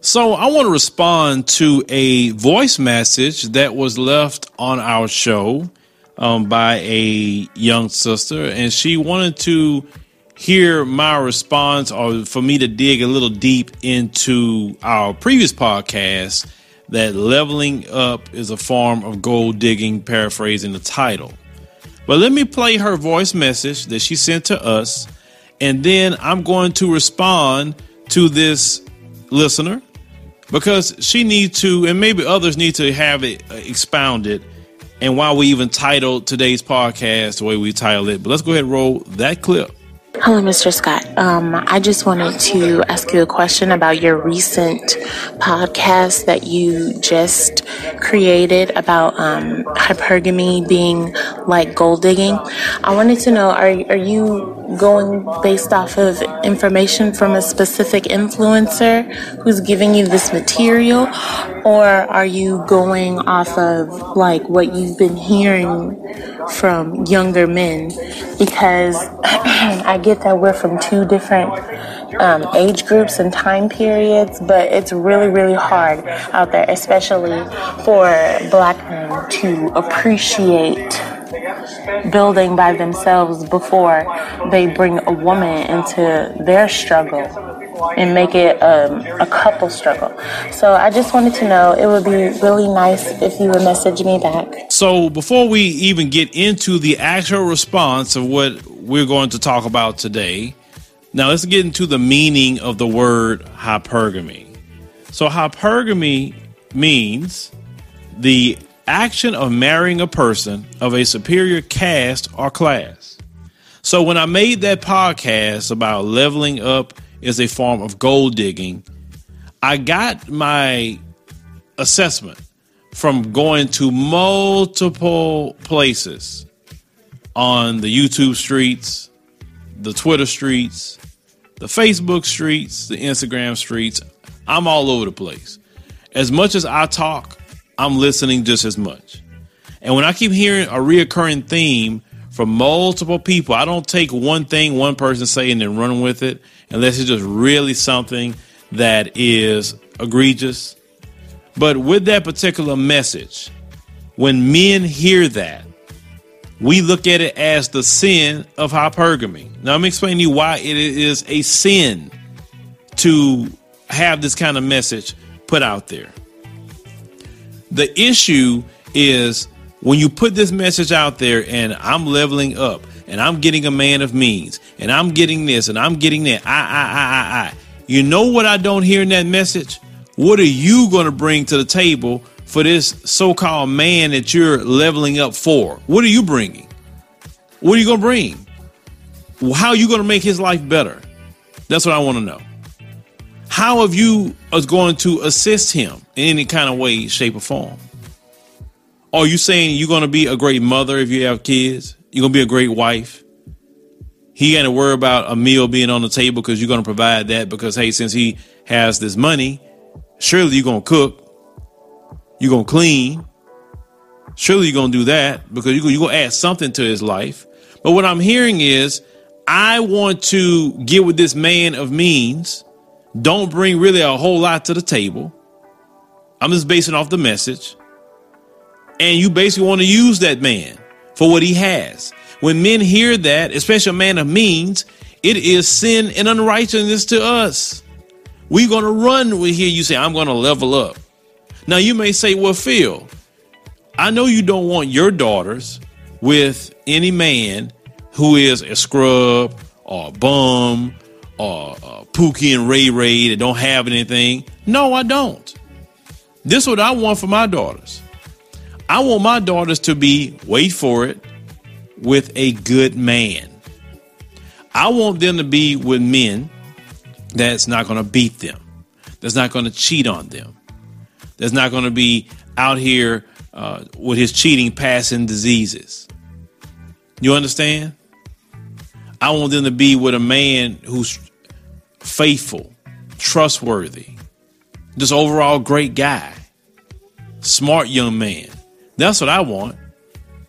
So I want to respond to a voice message that was left on our show um, by a young sister, and she wanted to hear my response or for me to dig a little deep into our previous podcast that leveling up is a form of gold digging, paraphrasing the title. But let me play her voice message that she sent to us, and then I'm going to respond to this listener because she needs to, and maybe others need to have it uh, expounded. And why we even titled today's podcast the way we titled it. But let's go ahead and roll that clip. Hello, Mr. Scott. Um, I just wanted to ask you a question about your recent podcast that you just created about um, hypergamy being like gold digging. I wanted to know are, are you going based off of information from a specific influencer who's giving you this material, or are you going off of like what you've been hearing from younger men? Because I get that we're from two different um, age groups and time periods, but it's really, really hard out there, especially for black men to appreciate building by themselves before they bring a woman into their struggle and make it um, a couple struggle. So I just wanted to know it would be really nice if you would message me back. So before we even get into the actual response of what we're going to talk about today, now let's get into the meaning of the word hypergamy. So hypergamy means the action of marrying a person of a superior caste or class. So when I made that podcast about leveling up is a form of gold digging, I got my assessment from going to multiple places on the YouTube streets, the Twitter streets, the Facebook streets, the Instagram streets. I'm all over the place. As much as I talk, I'm listening just as much. And when I keep hearing a reoccurring theme from multiple people, I don't take one thing one person say and then run with it unless it's just really something that is egregious. But with that particular message, when men hear that, we look at it as the sin of hypergamy. Now, I'm explaining to you why it is a sin to have this kind of message put out there. The issue is when you put this message out there and I'm leveling up and I'm getting a man of means and I'm getting this and I'm getting that. I, I, I, I, I. You know what I don't hear in that message? What are you going to bring to the table for this so called man that you're leveling up for? What are you bringing? What are you going to bring? How are you going to make his life better? That's what I want to know. How have you going to assist him in any kind of way, shape, or form? Are you saying you're going to be a great mother if you have kids? You're to be a great wife? He ain't to worry about a meal being on the table because you're to provide that because, hey, since he has this money, surely you're to cook. You're to clean. Surely you're to do that because you're going to add something to his life. But what I'm hearing is, I want to get with this man of means don't bring really a whole lot to the table. I'm just basing off the message. And you basically want to use that man for what he has. When men hear that, especially a man of means, it is sin and unrighteousness to us. We're going to run We hear you say, I'm going to level up. Now, you may say, well, Phil, I know you don't want your daughters with any man who is a scrub or a bum or uh, Pookie and Ray Ray that don't have anything. No, I don't. This is what I want for my daughters. I want my daughters to be, wait for it, with a good man. I want them to be with men that's not going to beat them, that's not going to cheat on them, that's not going to be out here uh, with his cheating passing diseases. You understand? I want them to be with a man who's faithful, trustworthy, just overall great guy, smart young man. That's what I want.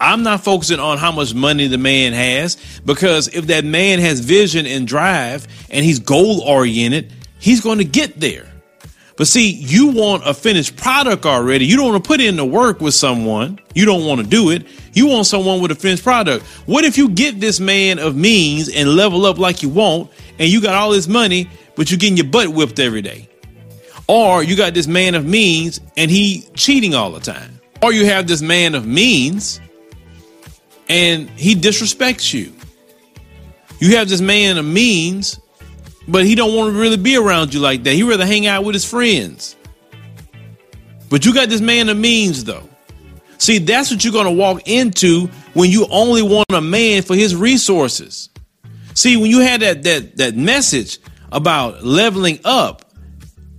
I'm not focusing on how much money the man has because if that man has vision and drive and he's goal oriented, he's going to get there. But see, you want a finished product already. You don't want to put in the work with someone. You don't want to do it. You want someone with a finished product. What if you get this man of means and level up like you want, and you got all this money, but you're getting your butt whipped every day? Or you got this man of means and he cheating all the time. Or you have this man of means and he disrespects you. You have this man of means but he don't want to really be around you like that. He rather hang out with his friends. But you got this man of means though. See, that's what you're going to walk into when you only want a man for his resources. See, when you had that that that message about leveling up,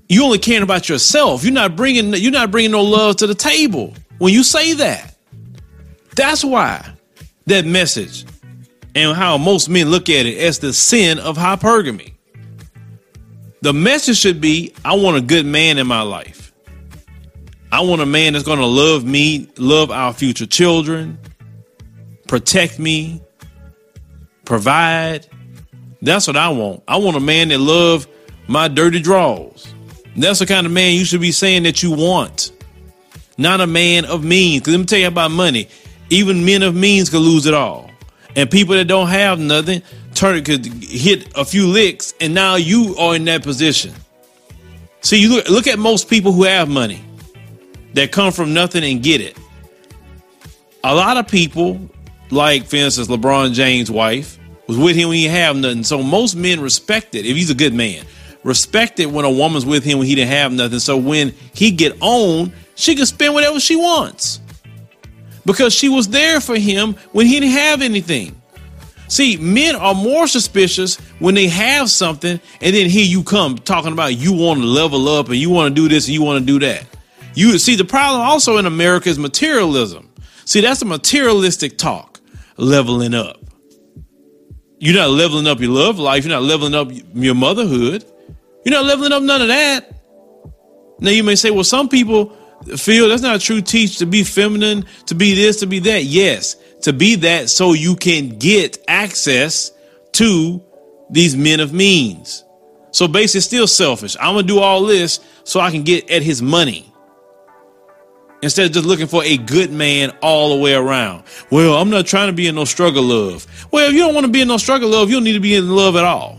you only caring about yourself. You're not bringing you're not bringing no love to the table when you say that. That's why that message and how most men look at it as the sin of hypergamy. The message should be I want a good man in my life. I want a man that's going to love me, love our future children, protect me, provide. That's what I want. I want a man that love my dirty draws. That's the kind of man you should be saying that you want. Not a man of means. Let me tell you about money. Even men of means could lose it all. And people that don't have nothing, turn could hit a few licks, and now you are in that position. See, you look, look at most people who have money that come from nothing and get it. A lot of people, like for instance, LeBron James' wife, was with him when he have nothing. So most men respect it if he's a good man. Respect it when a woman's with him when he didn't have nothing. So when he get on, she can spend whatever she wants. Because she was there for him when he didn't have anything. See, men are more suspicious when they have something, and then here you come talking about you want to level up and you want to do this and you want to do that. You see, the problem also in America is materialism. See, that's a materialistic talk, leveling up. You're not leveling up your love life. You're not leveling up your motherhood. You're not leveling up none of that. Now you may say, well, some people feel that's not a true teach to be feminine, to be this, to be that. Yes, to be that so you can get access to these men of means. So basically, still selfish. I'm gonna do all this so I can get at his money. Instead of just looking for a good man all the way around. Well, I'm not trying to be in no struggle love. Well, if you don't want to be in no struggle love, you don't need to be in love at all.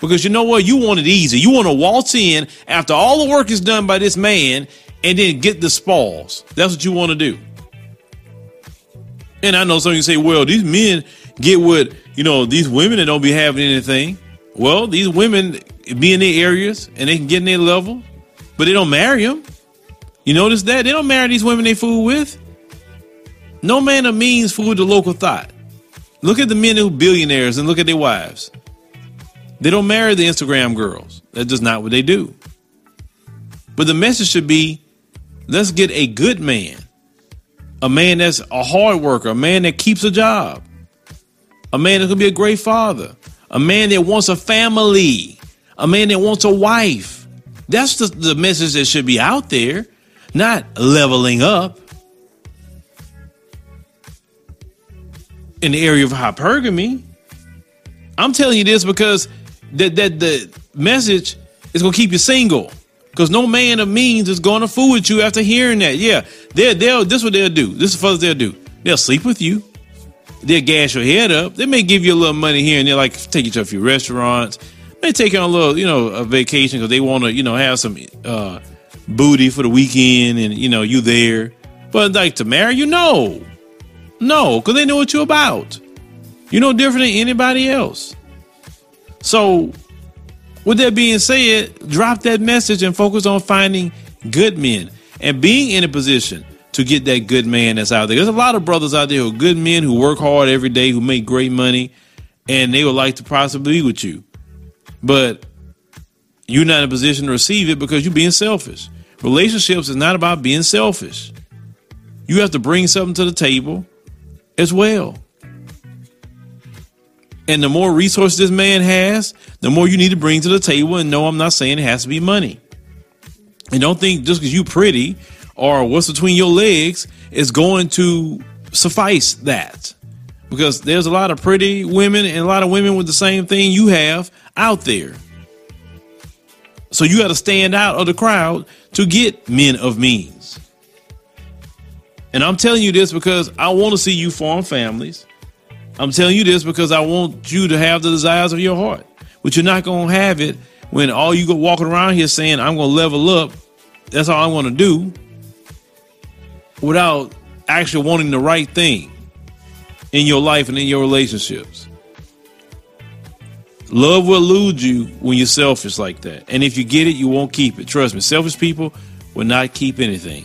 Because you know what? You want it easy. You want to waltz in after all the work is done by this man and then get the spoils. That's what you want to do. And I know some of you say, well, these men get what, you know, these women that don't be having anything. Well, these women be in their areas and they can get in their level, but they don't marry them. You notice that? They don't marry these women they fool with. No man of means fool the local thought. Look at the men who billionaires and look at their wives. They don't marry the Instagram girls. That's just not what they do. But the message should be let's get a good man a man that's a hard worker, a man that keeps a job, a man that gonna be a great father, a man that wants a family, a man that wants a wife. That's the, the message that should be out there, not leveling up. In the area of hypergamy, I'm telling you this because that that the message is gonna keep you single. Because no man of means is to fool with you after hearing that. Yeah, they'll, they'll, this is what they'll do. This is what they'll do. They'll sleep with you. They'll gas your head up. They may give you a little money here and there, like take you to a few restaurants. May take you on a little, you know, a vacation because they want to, you know, have some uh, booty for the weekend and, you know, you there. But like to marry you, no. No, because they know what you're about. You're no different than anybody else. So with that being said, drop that message and focus on finding good men and being in a position to get that good man that's out there. There's a lot of brothers out there who are good men who work hard every day, who make great money, and they would like to possibly be with you. But you're not in a position to receive it because you're being selfish. Relationships is not about being selfish. You have to bring something to the table as well. And the more resources this man has, the more you need to bring to the table. And no, I'm not saying it has to be money. And don't think just because you're pretty or what's between your legs is going to suffice that. Because there's a lot of pretty women and a lot of women with the same thing you have out there. So you got to stand out of the crowd to get men of means. And I'm telling you this because I want to see you form families. I'm telling you this because I want you to have the desires of your heart. But you're not going to have it when all you go walking around here saying, I'm going to level up. That's all I want to do without actually wanting the right thing in your life and in your relationships. Love will elude you when you're selfish like that. And if you get it, you won't keep it. Trust me, selfish people will not keep anything.